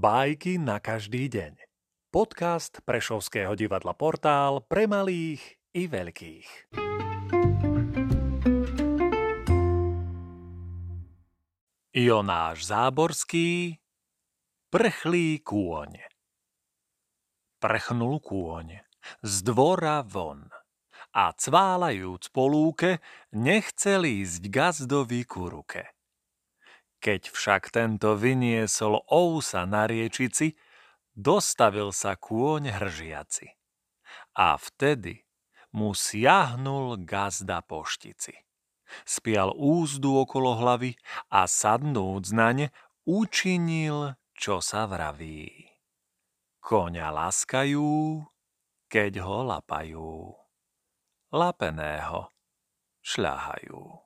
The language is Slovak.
Bajky na každý deň. Podcast Prešovského divadla Portál pre malých i veľkých. Jonáš Záborský Prchlý kôň Prchnul kôň z dvora von a cválajúc po lúke nechcel ísť gazdovi ku ruke. Keď však tento vyniesol ousa na riečici, dostavil sa kôň hržiaci. A vtedy mu siahnul gazda poštici. Spial úzdu okolo hlavy a sadnúc na ne, učinil, čo sa vraví. Koňa laskajú, keď ho lapajú. Lapeného šľahajú.